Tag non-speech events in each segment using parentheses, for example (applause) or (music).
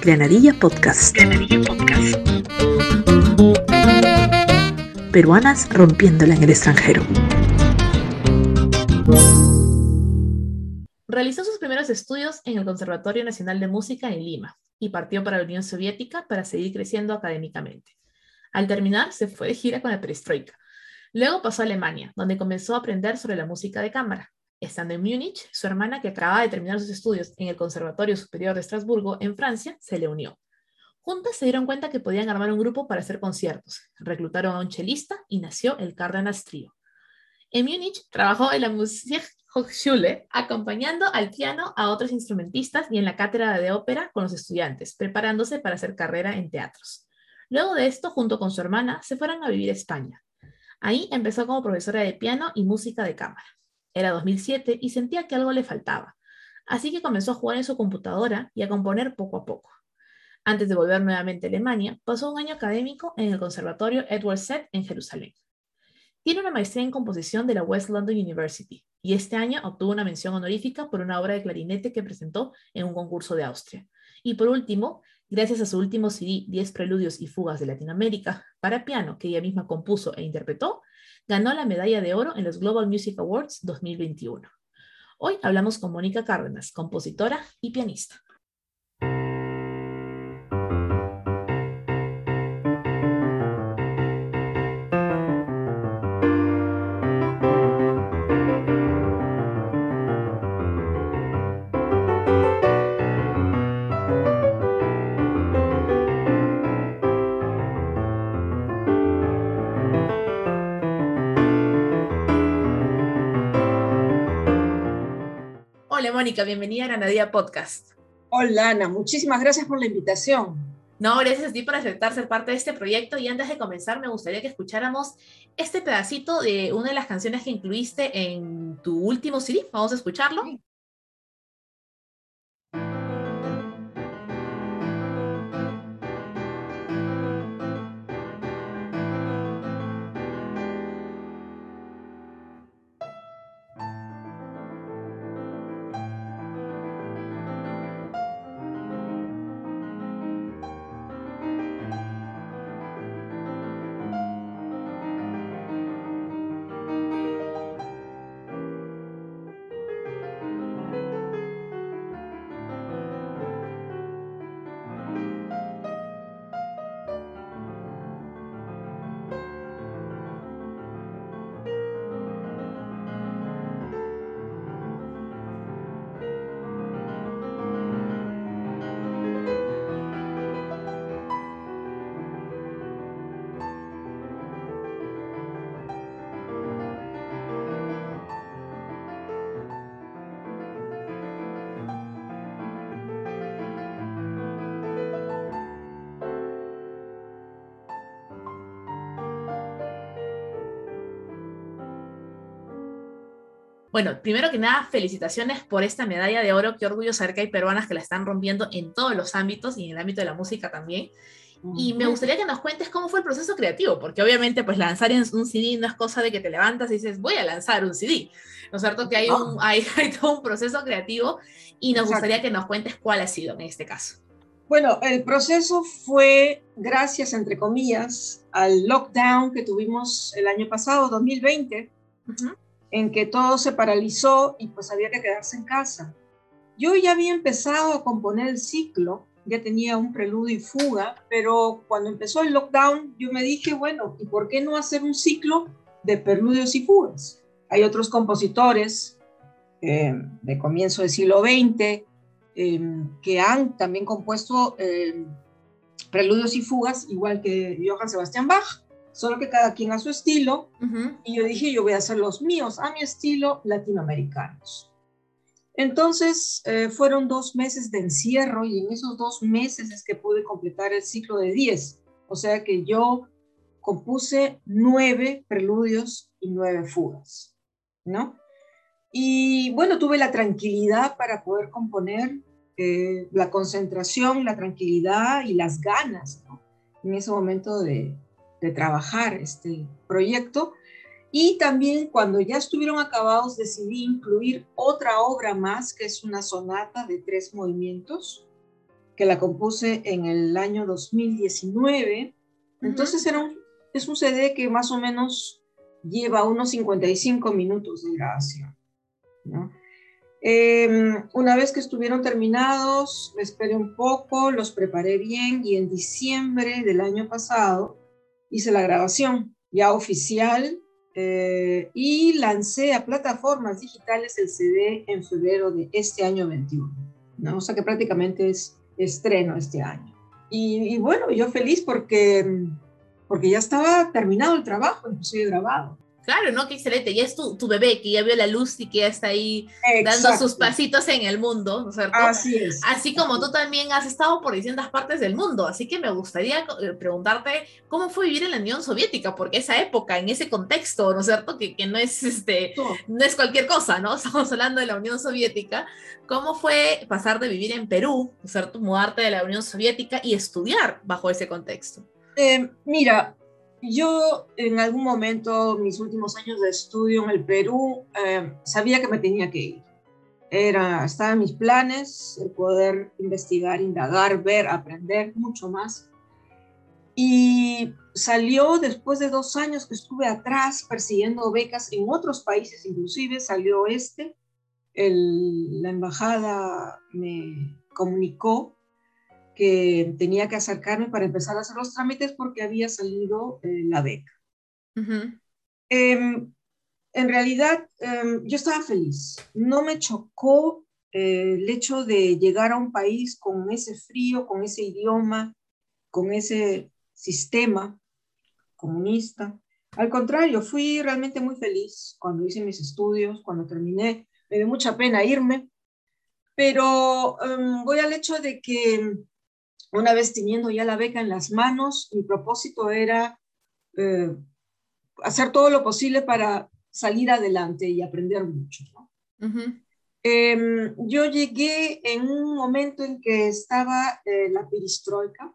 Granadilla Podcast. Granadilla Podcast. Peruanas rompiéndola en el extranjero. Realizó sus primeros estudios en el Conservatorio Nacional de Música en Lima y partió para la Unión Soviética para seguir creciendo académicamente. Al terminar, se fue de gira con la Perestroika. Luego pasó a Alemania, donde comenzó a aprender sobre la música de cámara. Estando en Múnich, su hermana, que acababa de terminar sus estudios en el Conservatorio Superior de Estrasburgo, en Francia, se le unió. Juntas se dieron cuenta que podían armar un grupo para hacer conciertos. Reclutaron a un chelista y nació el Cárdenas Trio. En Múnich trabajó en la Musikhochschule, acompañando al piano a otros instrumentistas y en la cátedra de ópera con los estudiantes, preparándose para hacer carrera en teatros. Luego de esto, junto con su hermana, se fueron a vivir a España. Ahí empezó como profesora de piano y música de cámara. Era 2007 y sentía que algo le faltaba, así que comenzó a jugar en su computadora y a componer poco a poco. Antes de volver nuevamente a Alemania, pasó un año académico en el Conservatorio Edward Seth en Jerusalén. Tiene una maestría en composición de la West London University y este año obtuvo una mención honorífica por una obra de clarinete que presentó en un concurso de Austria. Y por último, gracias a su último CD, 10 Preludios y Fugas de Latinoamérica, para piano, que ella misma compuso e interpretó, ganó la medalla de oro en los Global Music Awards 2021. Hoy hablamos con Mónica Cárdenas, compositora y pianista. Mónica, bienvenida a Granadilla Podcast. Hola Ana, muchísimas gracias por la invitación. No, gracias a ti por aceptar ser parte de este proyecto y antes de comenzar me gustaría que escucháramos este pedacito de una de las canciones que incluiste en tu último CD. Vamos a escucharlo. Bueno, primero que nada, felicitaciones por esta medalla de oro. Qué orgullo saber que hay peruanas que la están rompiendo en todos los ámbitos y en el ámbito de la música también. Y me gustaría que nos cuentes cómo fue el proceso creativo, porque obviamente pues lanzar un CD no es cosa de que te levantas y dices, voy a lanzar un CD. ¿No es cierto? Que hay, un, (laughs) hay, todo un proceso creativo y nos gustaría que nos cuentes cuál ha sido en este caso. Bueno, el proceso fue gracias, entre comillas, al lockdown que tuvimos el año pasado, 2020 en que todo se paralizó y pues había que quedarse en casa. Yo ya había empezado a componer el ciclo, ya tenía un preludio y fuga, pero cuando empezó el lockdown yo me dije, bueno, ¿y por qué no hacer un ciclo de preludios y fugas? Hay otros compositores eh, de comienzo del siglo XX eh, que han también compuesto eh, preludios y fugas, igual que Johann Sebastian Bach solo que cada quien a su estilo. Y yo dije, yo voy a hacer los míos, a mi estilo, latinoamericanos. Entonces, eh, fueron dos meses de encierro y en esos dos meses es que pude completar el ciclo de 10. O sea que yo compuse nueve preludios y nueve fugas, ¿no? Y bueno, tuve la tranquilidad para poder componer, eh, la concentración, la tranquilidad y las ganas, ¿no? En ese momento de, de trabajar este proyecto. Y también cuando ya estuvieron acabados decidí incluir otra obra más, que es una sonata de tres movimientos, que la compuse en el año 2019. Entonces era un, es un CD que más o menos lleva unos 55 minutos de grabación. Em, una vez que estuvieron terminados, me esperé un poco, los preparé bien y en diciembre del año pasado hice la grabación ya oficial eh, y lancé a plataformas digitales el CD en febrero de este año 21. ¿no? O sea que prácticamente es estreno este año. Y, bueno, yo feliz porque, porque ya estaba terminado el trabajo, inclusive grabado. Claro, ¿no? Qué excelente. Ya es tu, tu, bebé que ya vio la luz y que ya está ahí dando sus pasitos en el mundo, ¿no es cierto? Así es. Así como tú también has estado por distintas partes del mundo. Así que me gustaría eh, preguntarte cómo fue vivir en la Unión Soviética, porque esa época, en ese contexto, ¿no es cierto? Que, que no, es, este, no es cualquier cosa, ¿no? (laughs) Estamos hablando de la Unión Soviética. ¿Cómo fue pasar de vivir en Perú, ¿no es cierto? Mudarte de la Unión Soviética y estudiar bajo ese contexto. Eh, mira, yo en algún momento, mis últimos años de estudio en el Perú, eh, sabía que me tenía que ir. Era, estaba en mis planes el poder investigar, indagar, ver, aprender mucho más. Y salió después de dos años que estuve atrás persiguiendo becas en otros países, inclusive salió este. La embajada me comunicó que tenía que acercarme para empezar a hacer los trámites porque había salido eh, la beca. eh, en realidad, eh, yo estaba feliz. No me chocó eh, el hecho de llegar a un país con ese frío, con ese idioma, con ese sistema comunista. Al contrario, fui realmente muy feliz cuando hice mis estudios, cuando terminé. Me dio mucha pena irme, pero um, voy al hecho de que una vez teniendo ya la beca en las manos, mi propósito era eh, hacer todo lo posible para salir adelante y aprender mucho. ¿no? eh, yo llegué en un momento en que estaba eh, la perestroika,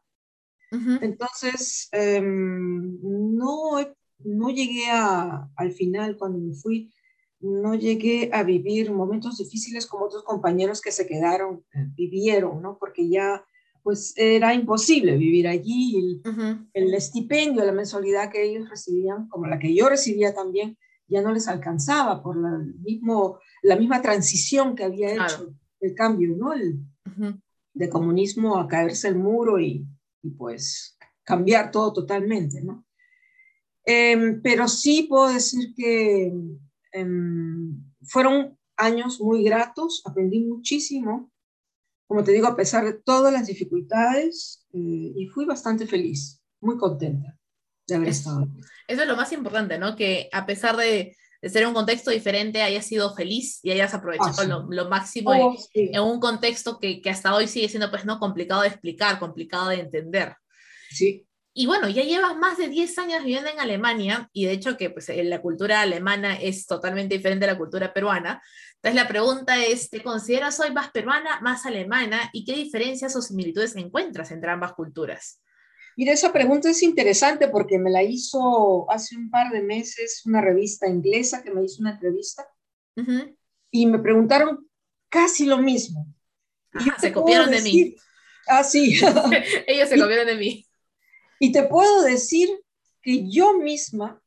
uh -huh. entonces eh, no, no llegué a, al final cuando me fui, no llegué a vivir momentos difíciles como otros compañeros que se quedaron, vivieron, ¿no? Porque ya pues era imposible vivir allí. El, uh -huh. el, estipendio, la mensualidad que ellos recibían, como la que yo recibía también, ya no les alcanzaba por la, mismo, la misma transición que había hecho claro. el cambio, ¿no? El, uh -huh. De comunismo a caerse el muro y, y pues cambiar todo totalmente, ¿no? Eh, pero sí puedo decir que eh, fueron años muy gratos, aprendí muchísimo, como te digo, a pesar de todas las dificultades, eh, y fui bastante feliz, muy contenta de haber es, estado. Eso es lo más importante, ¿no? Que a pesar de, de ser un contexto diferente, hayas sido feliz y hayas aprovechado sí. lo, lo, máximo oh, en, sí. en, un contexto que, que, hasta hoy sigue siendo, pues, no complicado de explicar, complicado de entender. Sí. Y bueno, ya llevas más de 10 años viviendo en Alemania y de hecho que pues, la cultura alemana es totalmente diferente a la cultura peruana. Entonces la pregunta es, ¿te consideras hoy más peruana, más alemana? ¿Y qué diferencias o similitudes encuentras entre ambas culturas? Mira, esa pregunta es interesante porque me la hizo hace un par de meses una revista inglesa que me hizo una entrevista uh -huh. y me preguntaron casi lo mismo. Ajá, se copiaron decir, de mí. Ah, sí. (laughs) Ellos se copiaron de mí. Y te puedo decir que yo misma,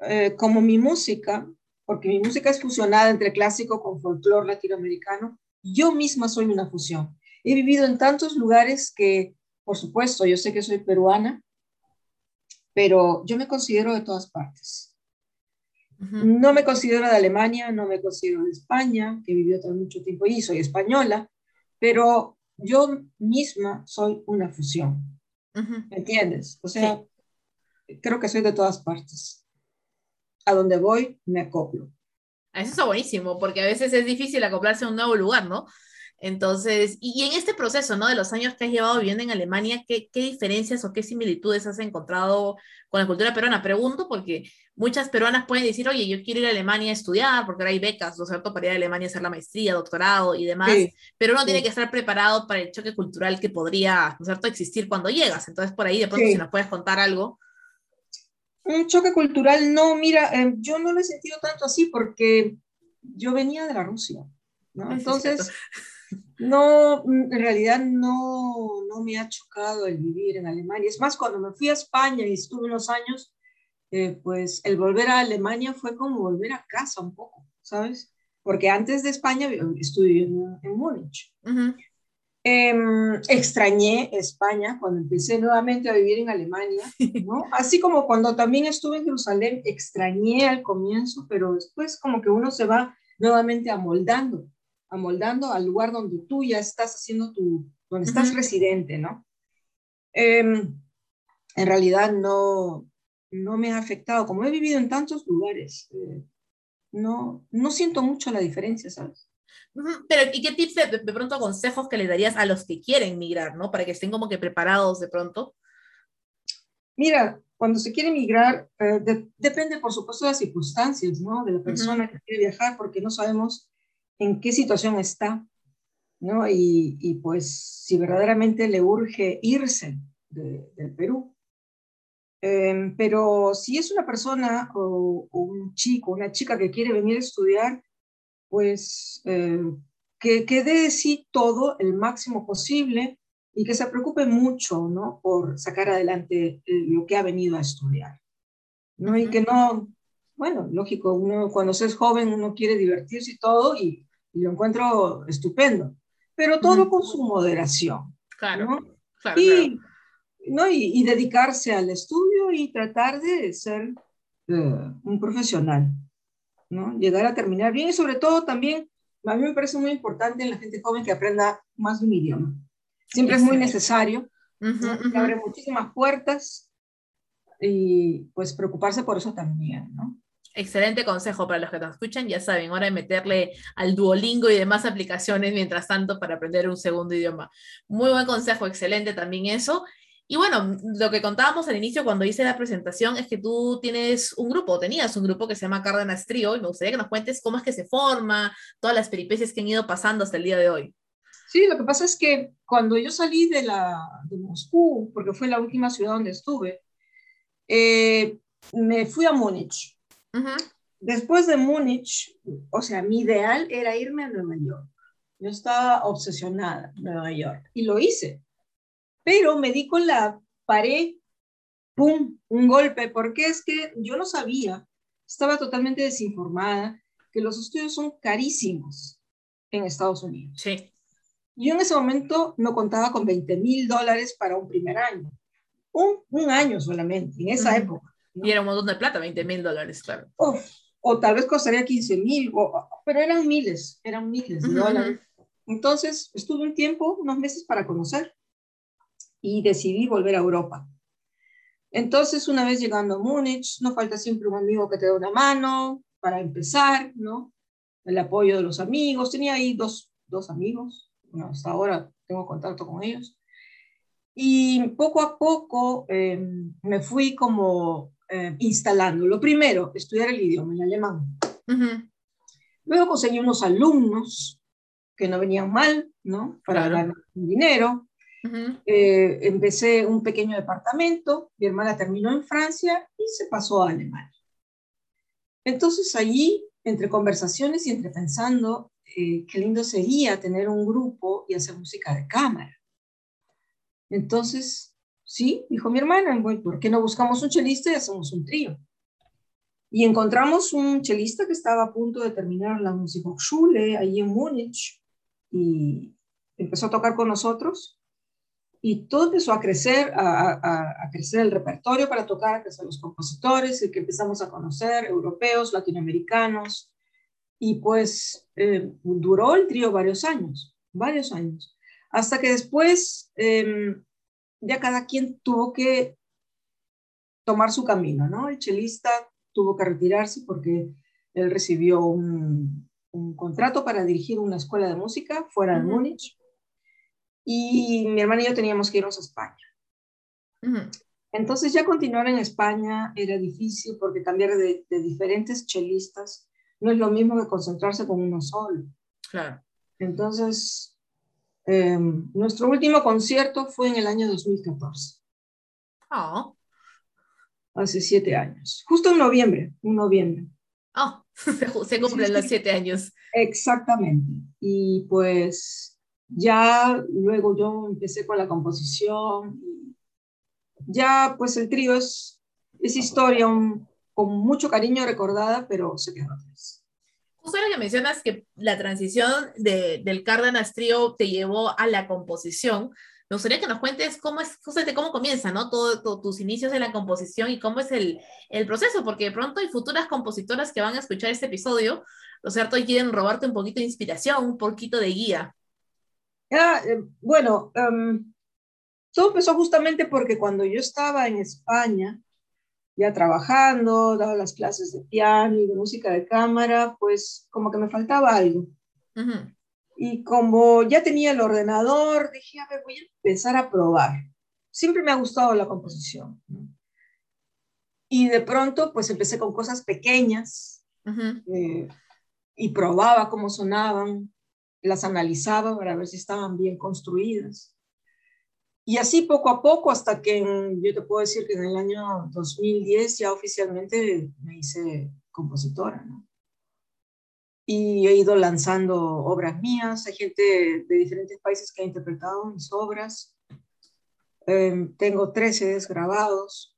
eh, como mi música, porque mi música es fusionada entre clásico con folclore latinoamericano, yo misma soy una fusión. He vivido en tantos lugares que, por supuesto, yo sé que soy peruana, pero yo me considero de todas partes. Uh -huh. No me considero de Alemania, no me considero de España, que he vivido tan mucho tiempo y soy española, pero yo misma soy una fusión. Uh -huh. ¿Me entiendes? O sea, sí. creo que soy de todas partes. A donde voy, me acoplo. Eso está buenísimo, porque a veces es difícil acoplarse a un nuevo lugar, ¿no? Entonces, y, en este proceso, ¿no? De los años que has llevado viviendo en Alemania, ¿qué, ¿qué, diferencias o qué similitudes has encontrado con la cultura peruana? Pregunto porque muchas peruanas pueden decir, oye, yo quiero ir a Alemania a estudiar, porque ahora hay becas, ¿no es cierto? Para ir a Alemania a hacer la maestría, doctorado y demás, sí, pero uno sí. tiene que estar preparado para el choque cultural que podría, ¿no es cierto?, existir cuando llegas. Entonces, por ahí, de pronto, sí. si nos puedes contar algo. Un choque cultural, no, mira, eh, yo no lo he sentido tanto así porque yo venía de la Rusia, ¿no? Entonces, no, en realidad no, no me ha chocado el vivir en Alemania. Es más, cuando me fui a España y estuve unos años, eh, pues el volver a Alemania fue como volver a casa un poco, ¿sabes? Porque antes de España estudié en, en Múnich. Em, extrañé España cuando empecé nuevamente a vivir en Alemania, ¿no? (laughs) Así como cuando también estuve en Jerusalén, extrañé al comienzo, pero después como que uno se va nuevamente amoldando, amoldando al lugar donde tú ya estás haciendo tu, donde estás residente, ¿no? Em, en realidad no, no me ha afectado, como he vivido en tantos lugares, eh, no, no siento mucho la diferencia, ¿sabes? Pero, ¿y qué tips de, pronto consejos que le darías a los que quieren migrar, ¿no? Para que estén como que preparados de pronto. Mira, cuando se quiere migrar, eh, depende por supuesto de las circunstancias, ¿no? De la persona que quiere viajar, porque no sabemos en qué situación está, ¿no? Y, y pues si verdaderamente le urge irse del Perú. Em, pero si es una persona o, o, un chico, una chica que quiere venir a estudiar, pues eh, que, que dé sí todo el máximo posible y que se preocupe mucho, ¿no? Por sacar adelante eh, lo que ha venido a estudiar, ¿no? Y que no, bueno, lógico, uno cuando se es joven uno quiere divertirse y todo y, lo encuentro estupendo, pero todo con su moderación. Claro, ¿no? claro, y, ¿no? Y, dedicarse al estudio y tratar de ser eh, un profesional. ¿No? Llegar a terminar bien y sobre todo también, a mí me parece muy importante en la gente joven que aprenda más de un idioma. Siempre es muy necesario, abre muchísimas puertas y pues preocuparse por eso también, ¿no? Excelente consejo para los que nos escuchan. Ya saben, hora de meterle al Duolingo y demás aplicaciones mientras tanto para aprender un segundo idioma. Muy buen consejo, excelente también eso. Y bueno, lo que contábamos al inicio cuando hice la presentación es que tú tienes un grupo, tenías un grupo que se llama Cárdenas Trío y me gustaría que nos cuentes cómo es que se forma, todas las peripecias que han ido pasando hasta el día de hoy. Sí, lo que pasa es que cuando yo salí de, la, de Moscú, porque fue la última ciudad donde estuve, eh, me fui a Múnich. Después de Múnich, o sea, mi ideal era irme a Nueva York. Yo estaba obsesionada en Nueva York y lo hice pero me di con la pared, ¡pum!, un golpe, porque es que yo no sabía, estaba totalmente desinformada, que los estudios son carísimos en Estados Unidos. Sí. Yo en ese momento no contaba con 20 mil dólares para un primer año, un, un año solamente, en esa época. Y era un montón de plata, 20 mil dólares, claro. o tal vez costaría 15 mil, pero eran miles, eran miles de dólares. Entonces estuve un tiempo, unos meses para conocer y decidí volver a Europa. Entonces, una vez llegando a Múnich, no falta siempre un amigo que te da una mano para empezar, ¿no? El apoyo de los amigos. Tenía ahí dos, dos amigos, bueno, hasta ahora tengo contacto con ellos. Y poco a poco em, me fui como em, instalando. Lo primero, estudiar el idioma, el alemán. Luego conseguí unos alumnos que no venían mal, ¿no? Para ganar dinero. Eh, empecé un pequeño departamento, mi hermana terminó en Francia y se pasó a Alemania. Entonces allí, entre conversaciones y entre pensando, eh, qué lindo sería tener un grupo y hacer música de cámara. Entonces, sí, dijo mi hermana, ¿por qué no buscamos un chelista y hacemos un trío? Y encontramos un chelista que estaba a punto de terminar la Musikhochschule ahí en Múnich y empezó a tocar con nosotros y todo empezó a crecer, a, crecer el repertorio para tocar, a crecer los compositores, y que empezamos a conocer europeos, latinoamericanos, y pues eh, duró el trío varios años, varios años, hasta que después em, ya cada quien tuvo que tomar su camino, ¿no? El chelista tuvo que retirarse porque él recibió un, contrato para dirigir una escuela de música fuera de Múnich y mi hermana y yo teníamos que irnos a España. Entonces ya continuar en España era difícil porque cambiar de, diferentes chelistas no es lo mismo que concentrarse con uno solo. Claro. Entonces, em, nuestro último concierto fue en el año 2014. Oh. hace siete años, justo en noviembre, en noviembre. (laughs) Oh, se cumplen los siete años. Exactamente. Y pues ya luego yo empecé con la composición. Ya pues el trío es, es historia con mucho cariño recordada, pero se quedó atrás. Justo lo que mencionas que la transición de, del Cárdenas Trío te llevó a la composición. Me gustaría que nos cuentes cómo es, cómo comienza, ¿no? Todos tus inicios en la composición y cómo es el, el, proceso, porque de pronto hay futuras compositoras que van a escuchar este episodio, ¿no es cierto? Y quieren robarte un poquito de inspiración, un poquito de guía. Ah, eh, bueno, em, todo empezó justamente porque cuando yo estaba en España, ya trabajando, daba las clases de piano y de música de cámara, pues como que me faltaba algo. Y como ya tenía el ordenador, dije, a ver, voy a empezar a probar. Siempre me ha gustado la composición. Y de pronto, pues empecé con cosas pequeñas eh, y probaba cómo sonaban, las analizaba para ver si estaban bien construidas. Y así poco a poco, hasta que yo te puedo decir que en el año 2010 ya oficialmente me hice compositora. ¿no? y he ido lanzando obras mías. Hay gente de diferentes países que ha interpretado mis obras. Em, tengo 13 CDs grabados.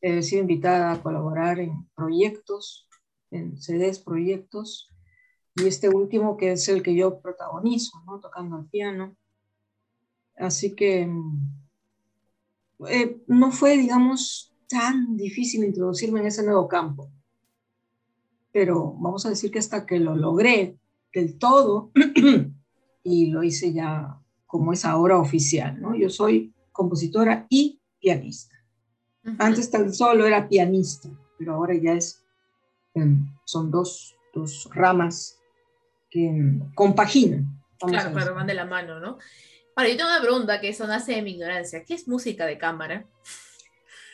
He sido invitada a colaborar en proyectos, en CDs, proyectos. Y este último que es el que yo protagonizo, ¿no? tocando el piano. Así que eh, no fue, digamos, tan difícil introducirme en ese nuevo campo pero vamos a decir que hasta que lo logré del todo (clears throat) y lo hice ya como es ahora oficial, ¿no? Yo soy compositora y pianista. Antes tan solo era pianista, pero ahora ya es, em, son dos, dos ramas que compaginan. Claro, pero van de la mano, ¿no? Ahora, yo tengo una pregunta que eso nace de mi ignorancia. ¿Qué es música de cámara?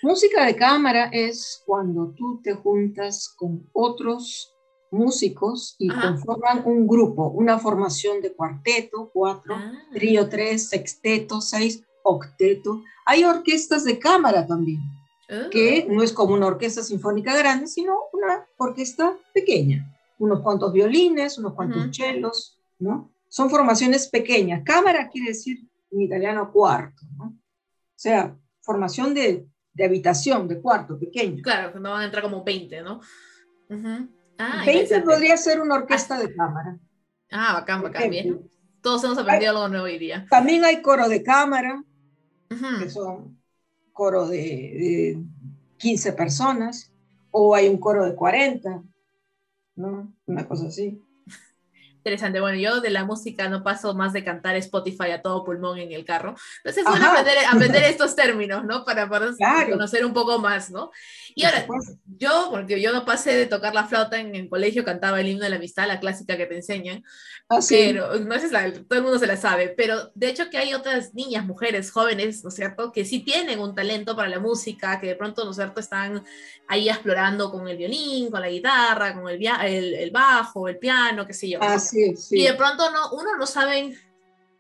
Música de cámara es cuando tú te juntas con otros músicos y conforman un grupo, una formación de cuarteto, cuatro, ah. trío, tres, sexteto, seis, octeto. Hay orquestas de cámara también, que oh. no es como una orquesta sinfónica grande, sino una orquesta pequeña. Unos cuantos violines, unos cuantos chelos, ¿no? Son formaciones pequeñas. Cámara quiere decir en italiano cuarto, ¿no? O sea, formación de de habitación, de cuarto pequeño. Claro, que no van a entrar como 20, ¿no? 20 ah, podría ser una orquesta de cámara. Ah, bacán, bacán, bien. Todos hemos aprendido algo nuevo hoy día. También hay coro de cámara, que son coro de, de, 15 personas, o hay un coro de 40, ¿no? Una cosa así. Interesante. Bueno, yo de la música no paso más de cantar Spotify a todo pulmón en el carro. Entonces, bueno, aprender, (laughs) aprender, estos términos, ¿no? Para, para conocer un poco más, ¿no? Y ahora, yo, porque yo no pasé de tocar la flauta en el colegio, cantaba el himno de la amistad, la clásica que te enseñan. Ah, pero, no es la, todo el mundo se la sabe, pero de hecho que hay otras niñas, mujeres, jóvenes, ¿no es cierto?, que sí tienen un talento para la música, que de pronto, ¿no es cierto?, están ahí explorando con el violín, con la guitarra, con el, el, el bajo, el piano, qué sé yo. Y de pronto no, uno no sabe,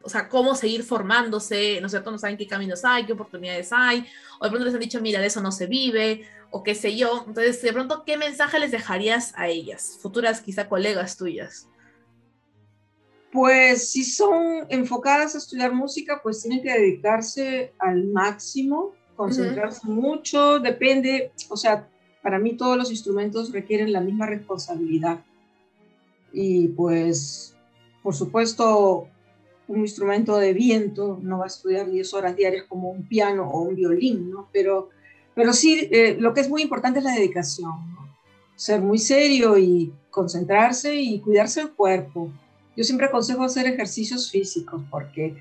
o sea, cómo seguir formándose, ¿no es cierto? No saben qué caminos hay, qué oportunidades hay, o de pronto les han dicho, mira, de eso no se vive, o qué sé yo. Entonces, de pronto, ¿qué mensaje les dejarías a ellas, futuras quizá colegas tuyas? Pues si son enfocadas a estudiar música, pues tienen que dedicarse al máximo, concentrarse mucho, depende, o sea, para mí todos los instrumentos requieren la misma responsabilidad y pues, por supuesto, un instrumento de viento no va a estudiar 10 horas diarias como un piano o un violín, ¿no? Pero, pero sí, eh, lo que es muy importante es la dedicación, ser muy serio y concentrarse y cuidarse el cuerpo. Yo siempre aconsejo hacer ejercicios físicos porque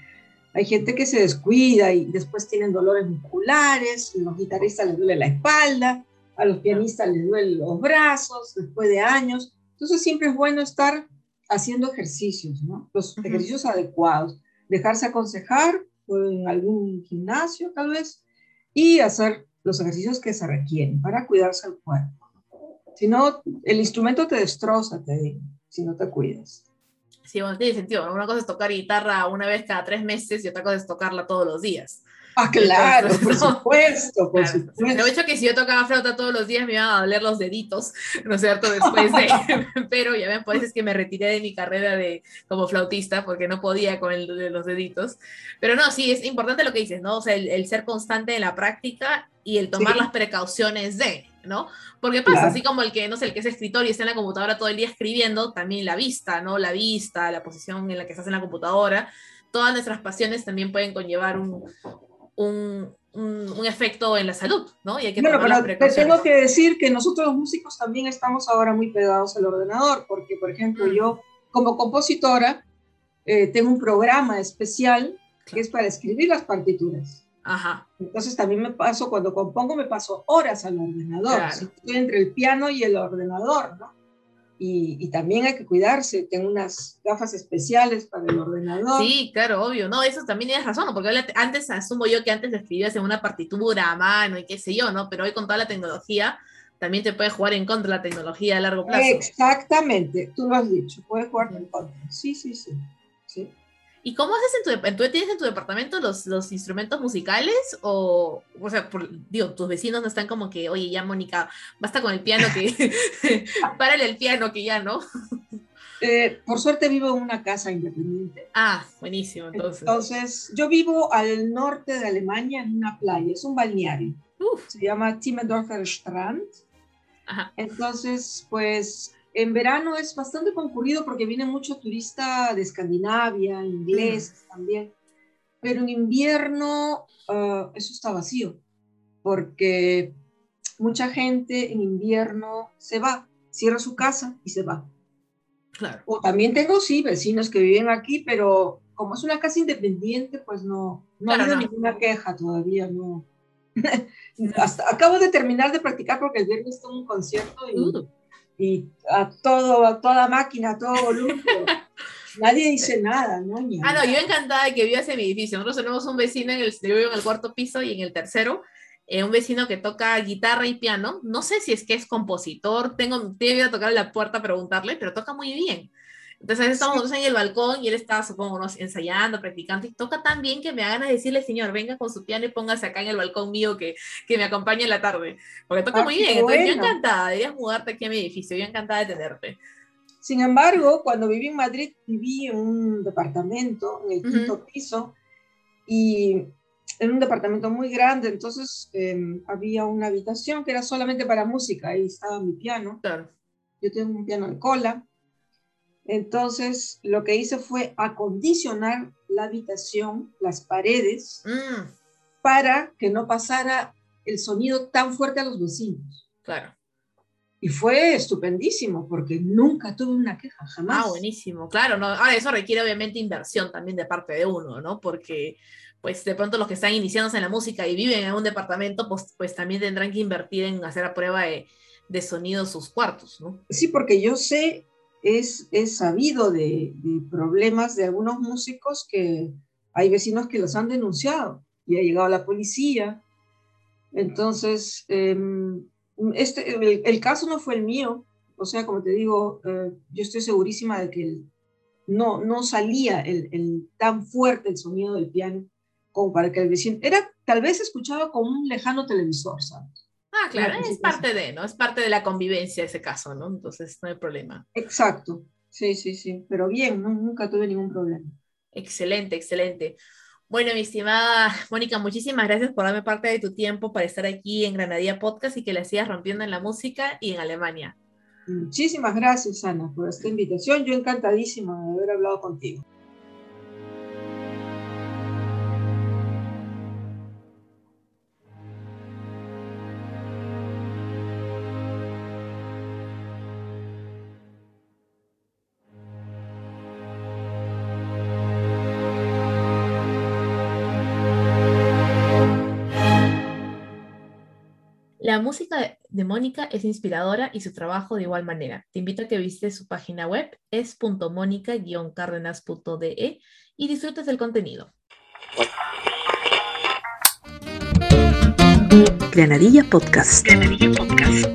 hay gente que se descuida y después tienen dolores musculares, a los guitarristas les duele la espalda, a los pianistas les duelen los brazos después de años. Entonces siempre es bueno estar haciendo ejercicios, ¿no? Los ejercicios adecuados, dejarse aconsejar en algún gimnasio tal vez y hacer los ejercicios que se requieren para cuidarse el cuerpo. Si no, el instrumento te destroza, te digo, si no te cuidas. Sí, bueno, tiene sentido. Una cosa es tocar guitarra una vez cada tres meses y otra cosa es tocarla todos los días. Ah, claro, por (laughs) supuesto, por supuesto. De hecho que si yo tocaba flauta todos los días me iban a doler los deditos, (laughs) ¿no es cierto? Después de, (laughs) pero ya ven, por eso es que me retiré de mi carrera de, como flautista, porque no podía con el, de los deditos. Pero no, sí, es importante lo que dices, ¿no? O sea, el, ser constante en la práctica y el tomar las precauciones de, ¿no? Porque pasa, así como el que, no sé, el que es escritor y está en la computadora todo el día escribiendo, también la vista, ¿no? La vista, la posición en la que estás en la computadora, todas nuestras pasiones también pueden conllevar un, un, un, efecto en la salud, ¿no? Y hay que bueno, pero te tengo que decir que nosotros los músicos también estamos ahora muy pegados al ordenador, porque, por ejemplo, mm. yo como compositora eh, tengo un programa especial que es para escribir las partituras. Ajá. Entonces también me paso, cuando compongo, me paso horas al ordenador. Estoy entre el piano y el ordenador, ¿no? Y, también hay que cuidarse. Tengo unas gafas especiales para el ordenador. Sí, claro, obvio. No, eso también tienes razón, porque antes asumo yo que antes escribías en una partitura a mano y qué sé yo, ¿no? Pero hoy con toda la tecnología también te puede jugar en contra la tecnología a largo plazo. Exactamente, tú lo has dicho, puedes jugar en contra. Sí, sí, sí. sí. ¿Y cómo haces en tu, ¿tú tienes en tu departamento los, los instrumentos musicales? O, o sea, digo, tus vecinos no están como que, oye, ya Mónica, basta con el piano, que (laughs) párale el piano, que ya, ¿no? (laughs) Eh, por suerte vivo en una casa independiente. Ah, buenísimo, entonces. Entonces, yo vivo al norte de Alemania en una playa, es un balneario. Se llama Timmendorfer Strand. Ajá. Entonces, pues en verano es bastante concurrido porque viene mucho turista de Escandinavia, inglés mm. también. Pero en invierno ah, eso está vacío porque mucha gente en invierno se va, cierra su casa y se va. Claro. O también tengo, sí, vecinos que viven aquí, pero como es una casa independiente, pues no, no ha habido ninguna queja todavía, no. (laughs) Hasta, acabo de terminar de practicar porque el viernes tengo un concierto y, uh y a todo, a toda máquina, a todo volumen. (laughs) Nadie dice nada, ¿no? Ah, no, yo encantada de que vivas en mi edificio. Nosotros tenemos un vecino, en el, yo vivo en el cuarto piso y en el tercero, eh, un vecino que toca guitarra y piano. No sé si es que es compositor, tengo, que ir a tocar la puerta a preguntarle, pero toca muy bien. Entonces estamos en el balcón y él está, supongo, ensayando, practicando, y toca tan bien que me hagan decirle, señor, venga con su piano y póngase acá en el balcón mío que, que me acompañe en la tarde. Porque toca ah, muy bien. Entonces yo encantada, deberías mudarte aquí a mi edificio, yo encantada de tenerte. Sin embargo, cuando viví en Madrid, viví en un departamento, en el quinto piso, y en un departamento muy grande, entonces em, había una habitación que era solamente para música, ahí estaba mi piano. Claro. Yo tengo un piano en cola, entonces, lo que hice fue acondicionar la habitación, las paredes, mm. para que no pasara el sonido tan fuerte a los vecinos. Claro. Y fue estupendísimo, porque nunca tuve una queja, jamás. Ah, buenísimo, claro. No, ahora, eso requiere obviamente inversión también de parte de uno, ¿no? Porque, pues, de pronto los que están iniciándose en la música y viven en un departamento, pues, pues también tendrán que invertir en hacer a prueba de, de sonido sus cuartos, ¿no? Sí, porque yo sé es, es sabido de, problemas de algunos músicos que hay vecinos que los han denunciado y ha llegado la policía. Entonces, em, este, el, caso no fue el mío, o sea, como te digo, eh, yo estoy segurísima de que no, no salía el, tan fuerte el sonido del piano como para que el vecino, era tal vez escuchado como un lejano televisor, ¿sabes? Ah, claro, es parte de, ¿no? Es parte de la convivencia ese caso, ¿no? Entonces no hay problema. Exacto, sí, sí, sí, pero bien, nunca tuve ningún problema. Excelente, excelente. Bueno, mi estimada Mónica, muchísimas gracias por darme parte de tu tiempo para estar aquí en Granadilla Podcast y que la sigas rompiendo en la música y en Alemania. Muchísimas gracias, Ana, por esta invitación. Yo encantadísima de haber hablado contigo. La música de Mónica es inspiradora y su trabajo de igual manera. Te invito a que visites su página web es.mónica-cárdenas.de y disfrutes del contenido. Granadilla Podcast. Granadilla Podcast.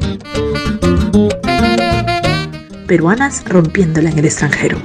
Peruanas rompiéndola en el extranjero.